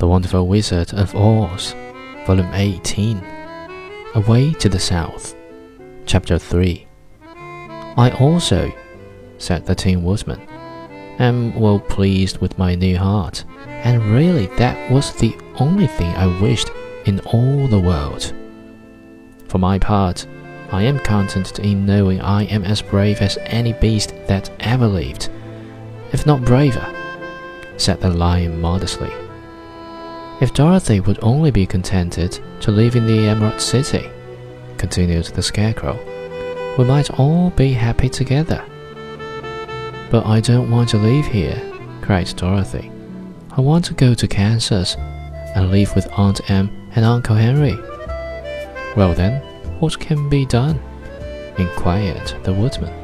The Wonderful Wizard of Oz, Volume 18 Away to the South, Chapter 3 I also, said the Tin Woodman, am well pleased with my new heart, and really that was the only thing I wished in all the world. For my part, I am content in knowing I am as brave as any beast that ever lived, if not braver, said the Lion modestly. If Dorothy would only be contented to live in the Emerald City, continued the Scarecrow, we might all be happy together. But I don't want to live here, cried Dorothy. I want to go to Kansas and live with Aunt Em and Uncle Henry. Well then, what can be done? inquired the woodman.